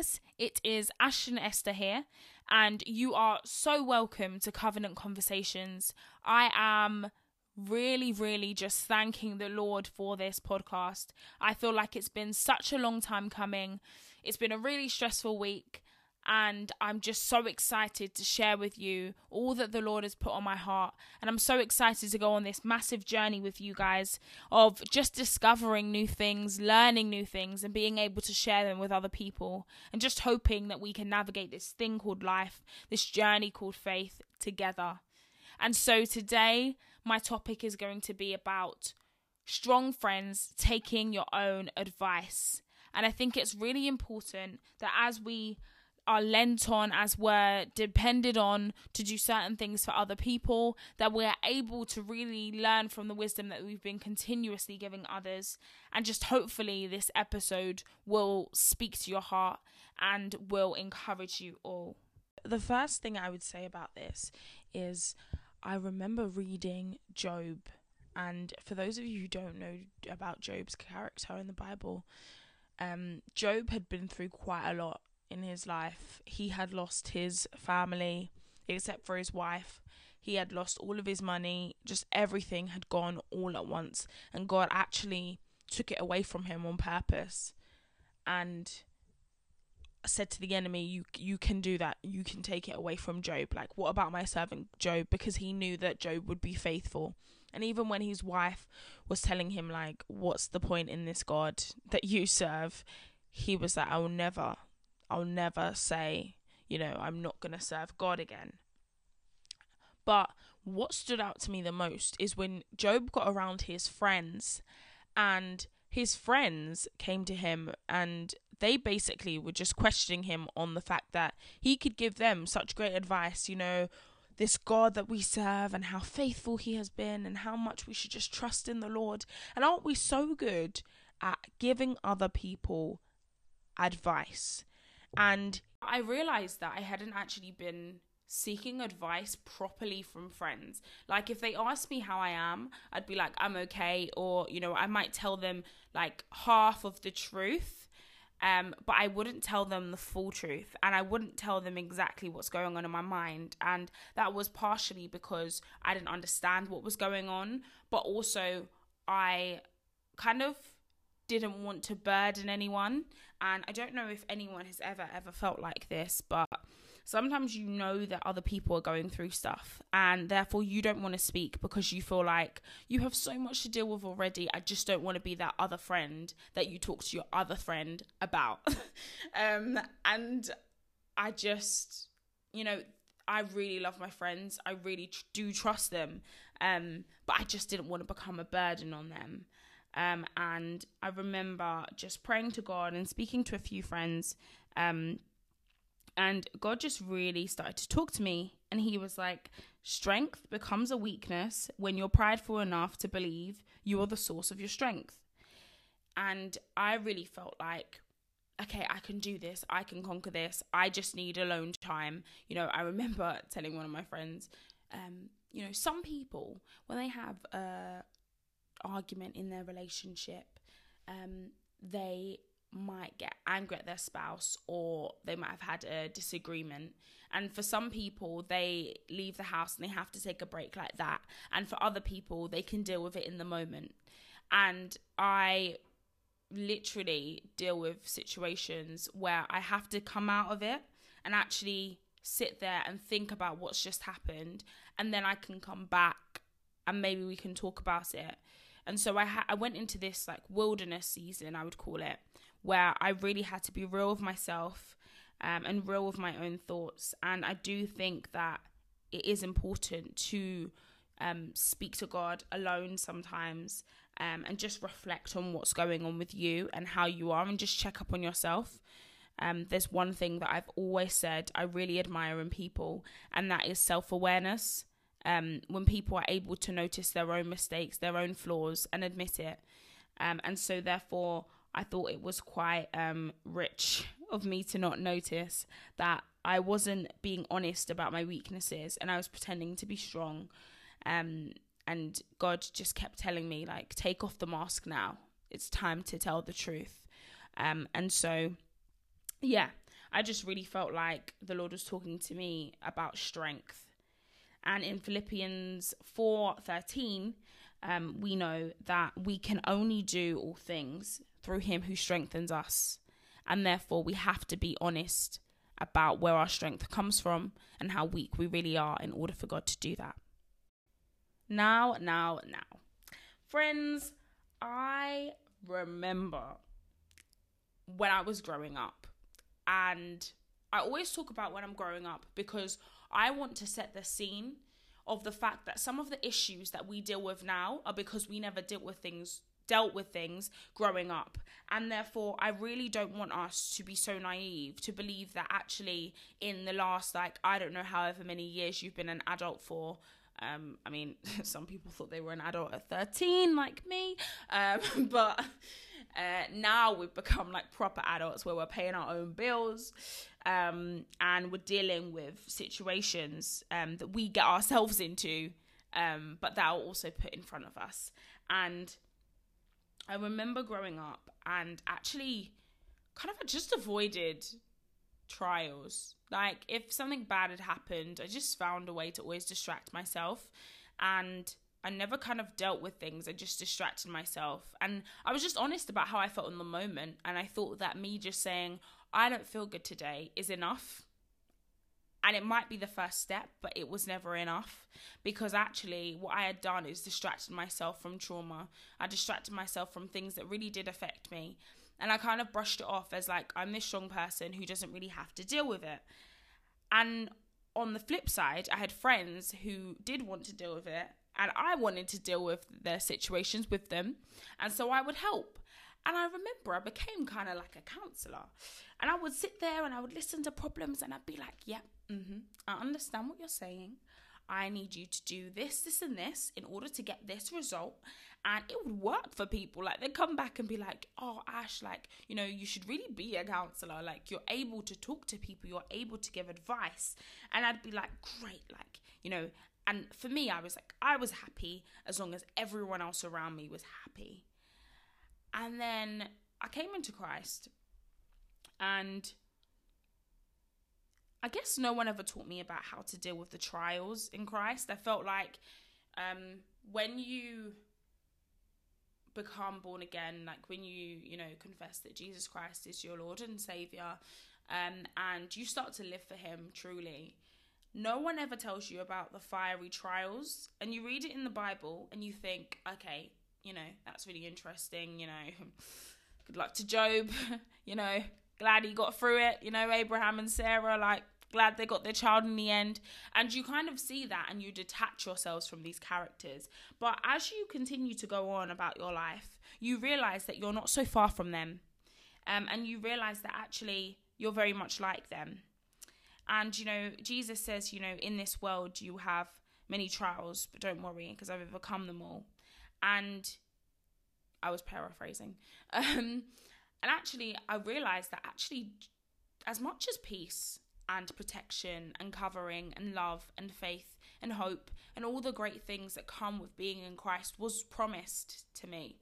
guys, it is Ashton Esther here, and you are so welcome to Covenant Conversations. I am really, really just thanking the Lord for this podcast. I feel like it's been such a long time coming. It's been a really stressful week, and I'm just so excited to share with you all that the Lord has put on my heart. And I'm so excited to go on this massive journey with you guys of just discovering new things, learning new things, and being able to share them with other people. And just hoping that we can navigate this thing called life, this journey called faith together. And so today, my topic is going to be about strong friends taking your own advice. And I think it's really important that as we are lent on, as we're depended on to do certain things for other people, that we're able to really learn from the wisdom that we've been continuously giving others. And just hopefully, this episode will speak to your heart and will encourage you all. The first thing I would say about this is I remember reading Job. And for those of you who don't know about Job's character in the Bible, um, Job had been through quite a lot in his life. He had lost his family, except for his wife. He had lost all of his money. Just everything had gone all at once. And God actually took it away from him on purpose and said to the enemy, You you can do that. You can take it away from Job. Like, what about my servant Job? Because he knew that Job would be faithful. And even when his wife was telling him, like, what's the point in this God that you serve? He was like, I will never I'll never say, you know, I'm not going to serve God again. But what stood out to me the most is when Job got around his friends and his friends came to him and they basically were just questioning him on the fact that he could give them such great advice, you know, this God that we serve and how faithful he has been and how much we should just trust in the Lord. And aren't we so good at giving other people advice? And I realized that I hadn't actually been seeking advice properly from friends. Like if they asked me how I am, I'd be like I'm okay or you know, I might tell them like half of the truth. Um, but I wouldn't tell them the full truth and I wouldn't tell them exactly what's going on in my mind. And that was partially because I didn't understand what was going on, but also I kind of didn't want to burden anyone. And I don't know if anyone has ever, ever felt like this, but sometimes you know that other people are going through stuff and therefore you don't want to speak because you feel like you have so much to deal with already. I just don't want to be that other friend that you talk to your other friend about. um, and I just, you know, I really love my friends. I really tr- do trust them. Um, but I just didn't want to become a burden on them. Um, and I remember just praying to God and speaking to a few friends. Um, and God just really started to talk to me. And He was like, Strength becomes a weakness when you're prideful enough to believe you are the source of your strength. And I really felt like, okay, I can do this. I can conquer this. I just need alone time. You know, I remember telling one of my friends, um, you know, some people, when they have a argument in their relationship, um, they might get angry at their spouse or they might have had a disagreement. And for some people, they leave the house and they have to take a break like that. And for other people, they can deal with it in the moment. And I literally deal with situations where I have to come out of it and actually sit there and think about what's just happened. And then I can come back and maybe we can talk about it and so I ha- I went into this like wilderness season, I would call it, where I really had to be real with myself um, and real with my own thoughts. And I do think that it is important to um, speak to God alone sometimes um, and just reflect on what's going on with you and how you are and just check up on yourself. Um, there's one thing that I've always said I really admire in people, and that is self awareness um, when people are able to notice their own mistakes, their own flaws, and admit it. Um, and so, therefore, I thought it was quite um, rich of me to not notice that I wasn't being honest about my weaknesses and I was pretending to be strong. Um, and God just kept telling me, like, take off the mask now. It's time to tell the truth. Um, and so, yeah, I just really felt like the Lord was talking to me about strength. And in Philippians 4:13, um, we know that we can only do all things through him who strengthens us. And therefore we have to be honest about where our strength comes from and how weak we really are in order for God to do that. Now, now, now. Friends, I remember when I was growing up, and I always talk about when I'm growing up because I want to set the scene of the fact that some of the issues that we deal with now are because we never dealt with things dealt with things growing up and therefore I really don't want us to be so naive to believe that actually in the last like I don't know however many years you've been an adult for um, I mean, some people thought they were an adult at 13, like me. Um, but uh, now we've become like proper adults where we're paying our own bills um, and we're dealing with situations um, that we get ourselves into, um, but that are also put in front of us. And I remember growing up and actually kind of just avoided trials. Like if something bad had happened, I just found a way to always distract myself and I never kind of dealt with things. I just distracted myself. And I was just honest about how I felt in the moment and I thought that me just saying I don't feel good today is enough. And it might be the first step, but it was never enough because actually, what I had done is distracted myself from trauma. I distracted myself from things that really did affect me. And I kind of brushed it off as like, I'm this strong person who doesn't really have to deal with it. And on the flip side, I had friends who did want to deal with it, and I wanted to deal with their situations with them. And so I would help. And I remember I became kind of like a counselor. And I would sit there and I would listen to problems and I'd be like, yeah, mm-hmm, I understand what you're saying. I need you to do this, this, and this in order to get this result. And it would work for people. Like, they'd come back and be like, oh, Ash, like, you know, you should really be a counselor. Like, you're able to talk to people, you're able to give advice. And I'd be like, great. Like, you know, and for me, I was like, I was happy as long as everyone else around me was happy. And then I came into Christ and I guess no one ever taught me about how to deal with the trials in Christ. I felt like um, when you become born again, like when you, you know, confess that Jesus Christ is your Lord and Savior, um, and you start to live for Him truly, no one ever tells you about the fiery trials. And you read it in the Bible and you think, okay, you know, that's really interesting, you know, good luck to Job, you know, glad he got through it. You know, Abraham and Sarah, like, glad they got their child in the end. And you kind of see that and you detach yourselves from these characters. But as you continue to go on about your life, you realize that you're not so far from them. Um, and you realize that actually you're very much like them. And, you know, Jesus says, you know, in this world you have many trials, but don't worry because I've overcome them all. And I was paraphrasing. Um, and actually, I realized that actually, as much as peace and protection and covering and love and faith and hope and all the great things that come with being in Christ was promised to me.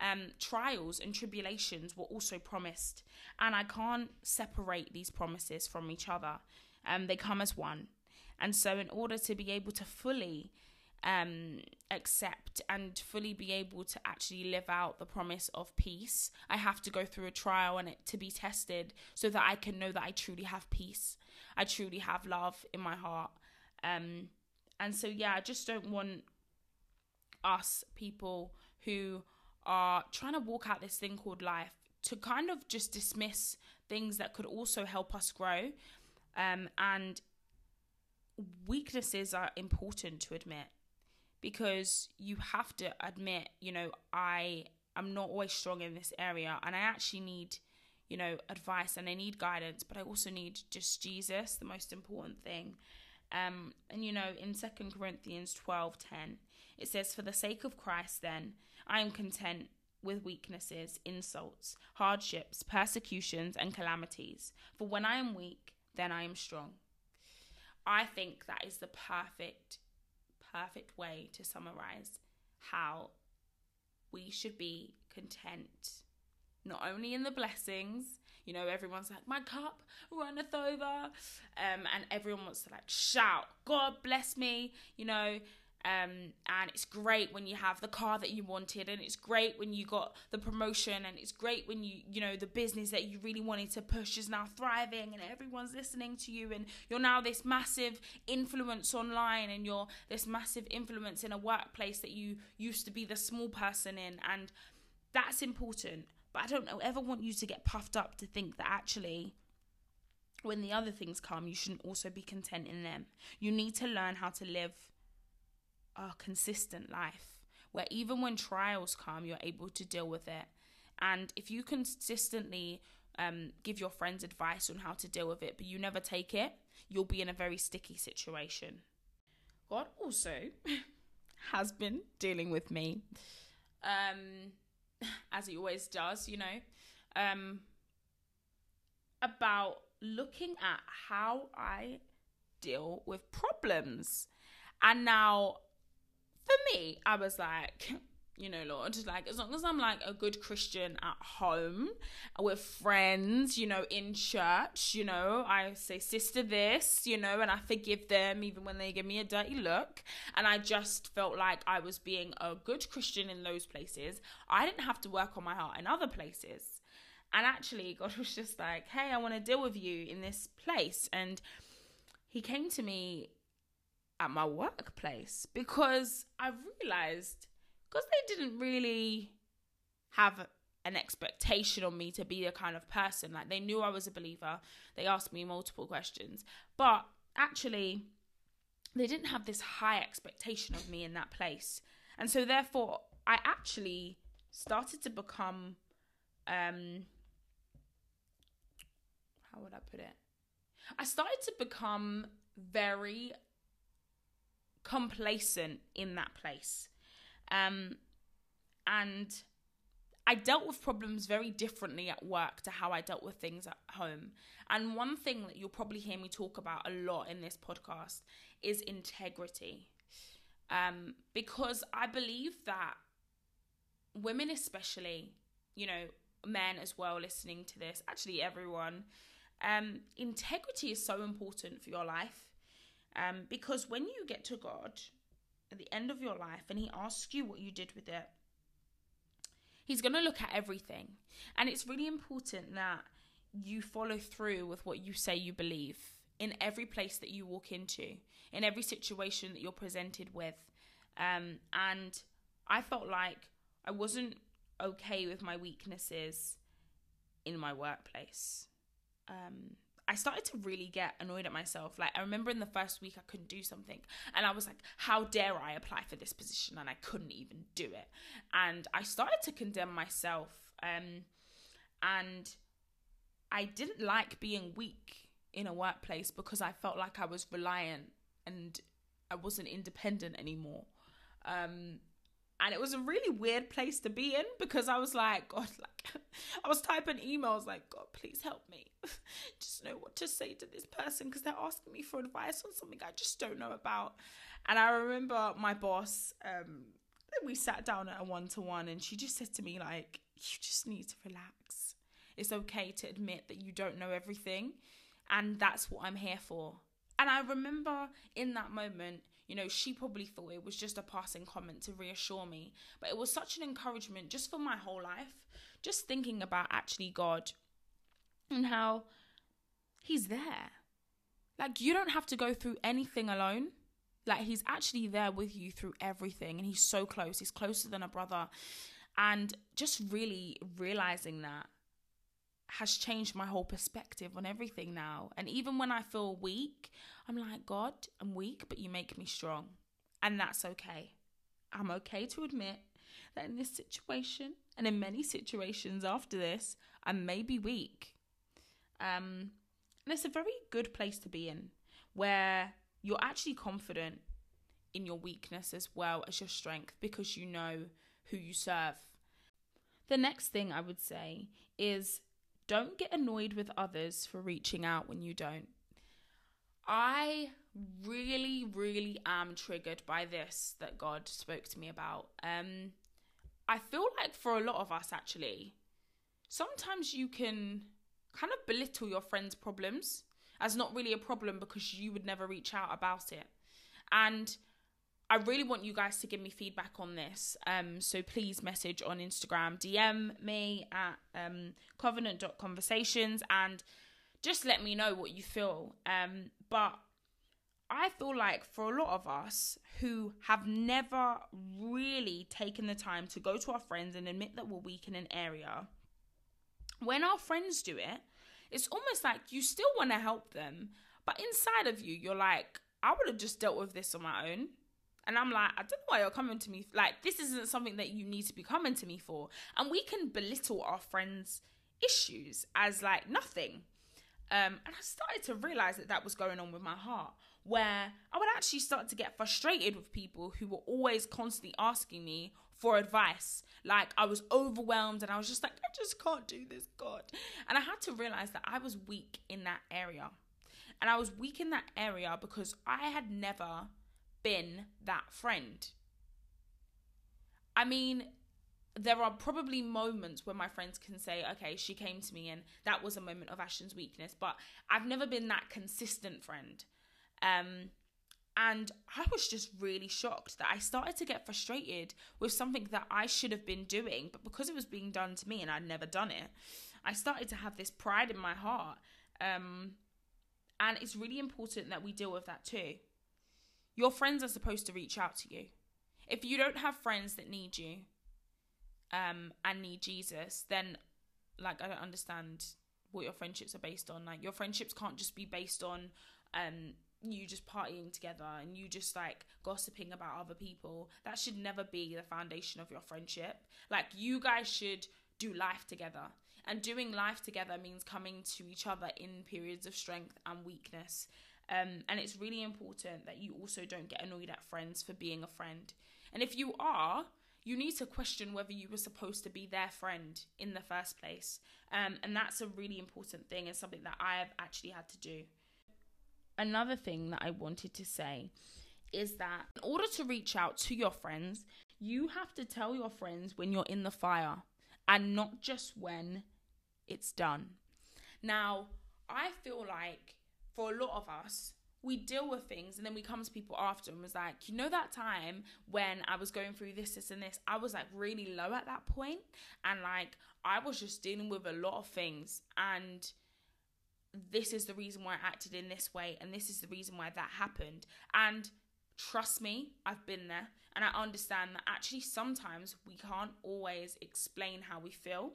Um, trials and tribulations were also promised, and I can't separate these promises from each other. Um, they come as one. And so, in order to be able to fully um, accept and fully be able to actually live out the promise of peace, I have to go through a trial and it to be tested so that I can know that I truly have peace. I truly have love in my heart. Um, and so, yeah, I just don't want us people who are trying to walk out this thing called life to kind of just dismiss things that could also help us grow. Um, and weaknesses are important to admit because you have to admit, you know, I am not always strong in this area and I actually need, you know, advice and I need guidance, but I also need just Jesus, the most important thing. Um, and you know, in Second Corinthians twelve ten, it says, For the sake of Christ, then, I am content with weaknesses, insults, hardships, persecutions, and calamities. For when I am weak, then I am strong. I think that is the perfect perfect way to summarize how we should be content, not only in the blessings. You know, everyone's like, my cup runneth over. Um, and everyone wants to like shout, God bless me, you know. Um, and it's great when you have the car that you wanted, and it's great when you got the promotion, and it's great when you, you know, the business that you really wanted to push is now thriving, and everyone's listening to you, and you're now this massive influence online, and you're this massive influence in a workplace that you used to be the small person in, and that's important. But I don't ever want you to get puffed up to think that actually when the other things come, you shouldn't also be content in them. You need to learn how to live a consistent life where even when trials come, you're able to deal with it. And if you consistently um, give your friends advice on how to deal with it, but you never take it, you'll be in a very sticky situation. God also has been dealing with me, um, as he always does, you know, um, about looking at how I deal with problems. And now for me, I was like, you know, Lord, like as long as I'm like a good Christian at home with friends, you know, in church, you know, I say sister this, you know, and I forgive them even when they give me a dirty look. And I just felt like I was being a good Christian in those places. I didn't have to work on my heart in other places. And actually, God was just like, hey, I want to deal with you in this place. And He came to me at my workplace because I realized because they didn't really have an expectation on me to be the kind of person. Like they knew I was a believer. They asked me multiple questions, but actually, they didn't have this high expectation of me in that place. And so, therefore, I actually started to become, um, how would I put it? I started to become very complacent in that place. Um, and I dealt with problems very differently at work to how I dealt with things at home. And one thing that you'll probably hear me talk about a lot in this podcast is integrity. Um, because I believe that women, especially, you know, men as well listening to this, actually everyone, um, integrity is so important for your life. Um, because when you get to God at the end of your life and He asks you what you did with it, He's going to look at everything. And it's really important that you follow through with what you say you believe in every place that you walk into, in every situation that you're presented with. Um, and I felt like I wasn't okay with my weaknesses in my workplace. Um, I started to really get annoyed at myself. Like I remember in the first week I couldn't do something and I was like, how dare I apply for this position and I couldn't even do it. And I started to condemn myself um and I didn't like being weak in a workplace because I felt like I was reliant and I wasn't independent anymore. Um and it was a really weird place to be in because I was like, God, like I was typing emails like, God, please help me. just know what to say to this person because they're asking me for advice on something I just don't know about. And I remember my boss, um, we sat down at a one to one and she just said to me, like, you just need to relax. It's okay to admit that you don't know everything. And that's what I'm here for. And I remember in that moment, you know, she probably thought it was just a passing comment to reassure me, but it was such an encouragement just for my whole life. Just thinking about actually God and how He's there. Like, you don't have to go through anything alone. Like, He's actually there with you through everything, and He's so close. He's closer than a brother. And just really realizing that has changed my whole perspective on everything now. And even when I feel weak, I'm like, God, I'm weak, but you make me strong. And that's okay. I'm okay to admit that in this situation and in many situations after this, I may be weak. Um, and it's a very good place to be in where you're actually confident in your weakness as well as your strength because you know who you serve. The next thing I would say is don't get annoyed with others for reaching out when you don't. I really, really am triggered by this that God spoke to me about. Um, I feel like for a lot of us, actually, sometimes you can kind of belittle your friend's problems as not really a problem because you would never reach out about it. And I really want you guys to give me feedback on this. Um, so please message on Instagram, DM me at um, covenant.conversations and just let me know what you feel. Um, but I feel like for a lot of us who have never really taken the time to go to our friends and admit that we're weak in an area, when our friends do it, it's almost like you still want to help them, but inside of you, you're like, I would have just dealt with this on my own. And I'm like, I don't know why you're coming to me. Like, this isn't something that you need to be coming to me for. And we can belittle our friends' issues as like nothing. Um, and I started to realize that that was going on with my heart, where I would actually start to get frustrated with people who were always constantly asking me for advice. Like I was overwhelmed and I was just like, I just can't do this, God. And I had to realize that I was weak in that area. And I was weak in that area because I had never been that friend. I mean, there are probably moments where my friends can say, okay, she came to me and that was a moment of Ashton's weakness, but I've never been that consistent friend. Um, and I was just really shocked that I started to get frustrated with something that I should have been doing, but because it was being done to me and I'd never done it, I started to have this pride in my heart. Um, and it's really important that we deal with that too. Your friends are supposed to reach out to you. If you don't have friends that need you um, and need Jesus, then like I don't understand what your friendships are based on. Like your friendships can't just be based on um, you just partying together and you just like gossiping about other people. That should never be the foundation of your friendship. Like you guys should do life together. And doing life together means coming to each other in periods of strength and weakness. Um, and it's really important that you also don't get annoyed at friends for being a friend. And if you are, you need to question whether you were supposed to be their friend in the first place. Um, and that's a really important thing and something that I have actually had to do. Another thing that I wanted to say is that in order to reach out to your friends, you have to tell your friends when you're in the fire and not just when it's done. Now, I feel like for a lot of us, we deal with things and then we come to people after and was like, you know, that time when I was going through this, this, and this, I was like really low at that point, and like I was just dealing with a lot of things, and this is the reason why I acted in this way, and this is the reason why that happened. And trust me, I've been there, and I understand that actually sometimes we can't always explain how we feel.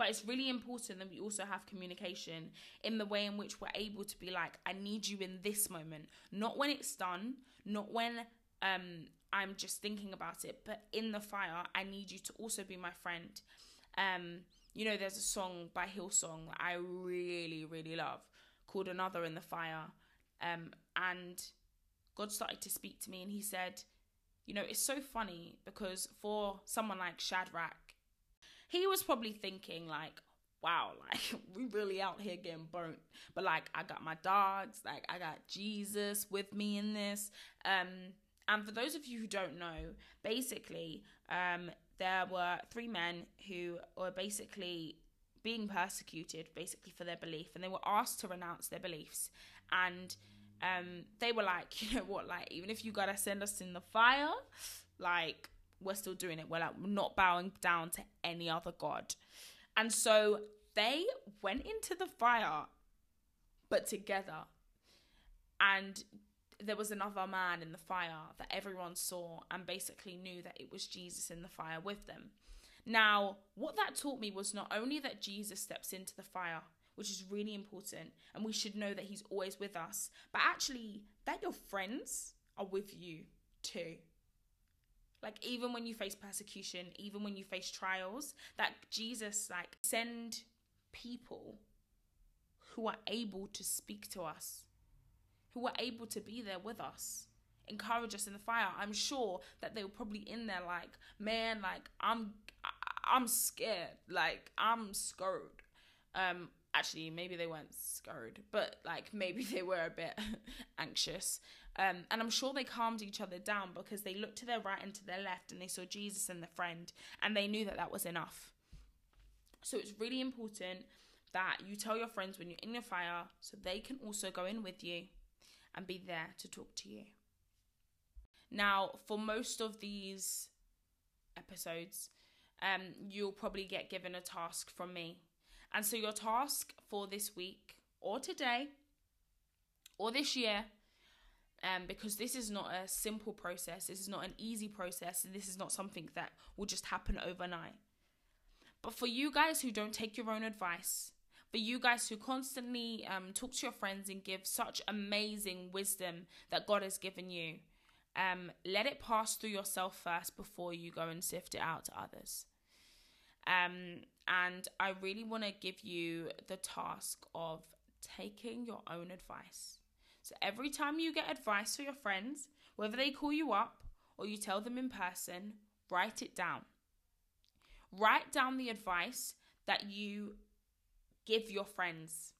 But it's really important that we also have communication in the way in which we're able to be like, I need you in this moment, not when it's done, not when um, I'm just thinking about it, but in the fire, I need you to also be my friend. Um, you know, there's a song by Hillsong that I really, really love called Another in the Fire. Um, and God started to speak to me and he said, you know, it's so funny because for someone like Shadrach, he was probably thinking like, wow, like we really out here getting burnt. But like I got my dogs, like I got Jesus with me in this. Um and for those of you who don't know, basically, um, there were three men who were basically being persecuted basically for their belief and they were asked to renounce their beliefs and um, they were like you know what like even if you gotta send us in the fire like we're still doing it we're like not bowing down to any other god and so they went into the fire but together and there was another man in the fire that everyone saw and basically knew that it was Jesus in the fire with them. Now, what that taught me was not only that Jesus steps into the fire, which is really important, and we should know that he's always with us, but actually that your friends are with you too. Like even when you face persecution, even when you face trials, that Jesus like send people who are able to speak to us who are able to be there with us encourage us in the fire. I'm sure that they were probably in there like man like i'm i'm scared. Like i'm scared um actually maybe they weren't scared but like maybe they were a bit anxious um and i'm sure they calmed each other down because they looked to their right and to their left and they saw jesus and the friend and they knew that that was enough so it's really important that you tell your friends when you're in the fire so they can also go in with you and be there to talk to you. Now, for most of these episodes, um, you'll probably get given a task from me. And so, your task for this week or today or this year, um, because this is not a simple process, this is not an easy process, and this is not something that will just happen overnight. But for you guys who don't take your own advice, for you guys who constantly um, talk to your friends and give such amazing wisdom that God has given you, um, let it pass through yourself first before you go and sift it out to others. Um, and I really want to give you the task of taking your own advice. So every time you get advice for your friends, whether they call you up or you tell them in person, write it down. Write down the advice that you give your friends.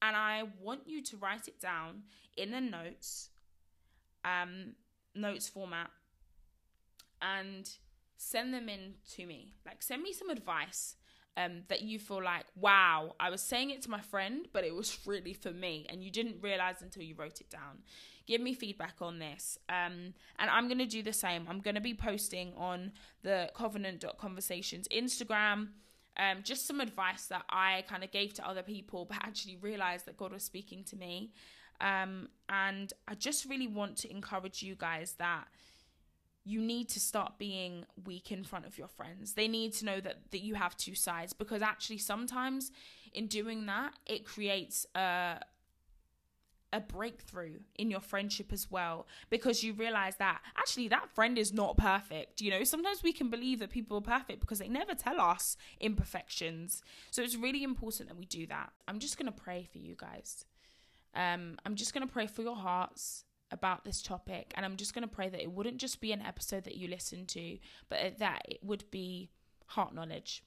And I want you to write it down in a notes, um, notes format, and send them in to me. Like, send me some advice um, that you feel like, wow, I was saying it to my friend, but it was really for me, and you didn't realize until you wrote it down. Give me feedback on this. Um, and I'm going to do the same. I'm going to be posting on the covenant.conversations Instagram. Um, just some advice that I kind of gave to other people, but actually realized that God was speaking to me. Um, and I just really want to encourage you guys that you need to start being weak in front of your friends. They need to know that that you have two sides because actually sometimes in doing that it creates a a breakthrough in your friendship as well because you realize that actually that friend is not perfect. You know, sometimes we can believe that people are perfect because they never tell us imperfections. So it's really important that we do that. I'm just going to pray for you guys. Um I'm just going to pray for your hearts about this topic and I'm just going to pray that it wouldn't just be an episode that you listen to, but that it would be heart knowledge.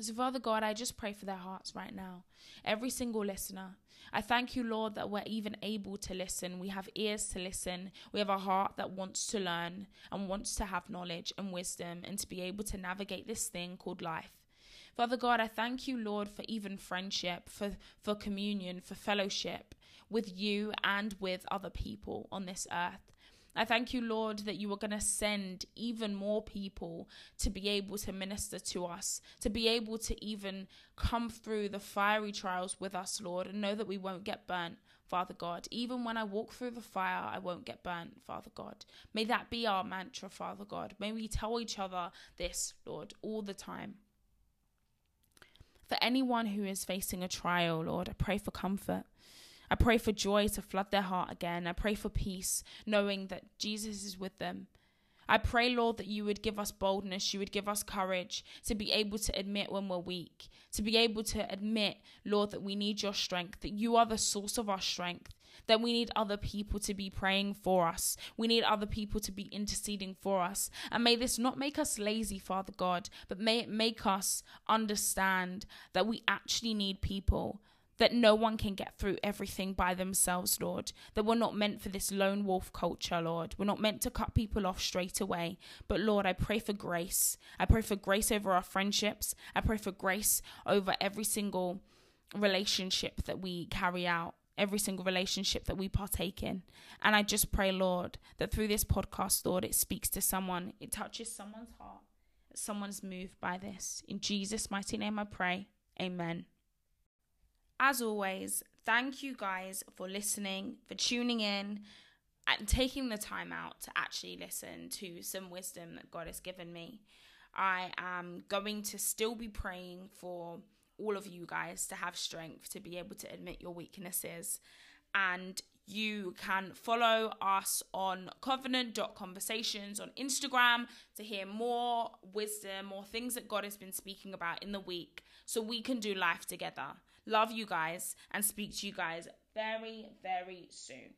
So, Father God, I just pray for their hearts right now. Every single listener. I thank you, Lord, that we're even able to listen. We have ears to listen. We have a heart that wants to learn and wants to have knowledge and wisdom and to be able to navigate this thing called life. Father God, I thank you, Lord, for even friendship, for, for communion, for fellowship with you and with other people on this earth. I thank you, Lord, that you are going to send even more people to be able to minister to us, to be able to even come through the fiery trials with us, Lord, and know that we won't get burnt, Father God. Even when I walk through the fire, I won't get burnt, Father God. May that be our mantra, Father God. May we tell each other this, Lord, all the time. For anyone who is facing a trial, Lord, I pray for comfort. I pray for joy to flood their heart again. I pray for peace, knowing that Jesus is with them. I pray, Lord, that you would give us boldness, you would give us courage to be able to admit when we're weak, to be able to admit, Lord, that we need your strength, that you are the source of our strength, that we need other people to be praying for us. We need other people to be interceding for us. And may this not make us lazy, Father God, but may it make us understand that we actually need people that no one can get through everything by themselves, Lord. That we're not meant for this lone wolf culture, Lord. We're not meant to cut people off straight away. But Lord, I pray for grace. I pray for grace over our friendships. I pray for grace over every single relationship that we carry out. Every single relationship that we partake in. And I just pray, Lord, that through this podcast, Lord, it speaks to someone, it touches someone's heart, someone's moved by this. In Jesus' mighty name I pray. Amen. As always, thank you guys for listening, for tuning in, and taking the time out to actually listen to some wisdom that God has given me. I am going to still be praying for all of you guys to have strength to be able to admit your weaknesses. And you can follow us on covenant.conversations on Instagram to hear more wisdom, more things that God has been speaking about in the week so we can do life together. Love you guys and speak to you guys very, very soon.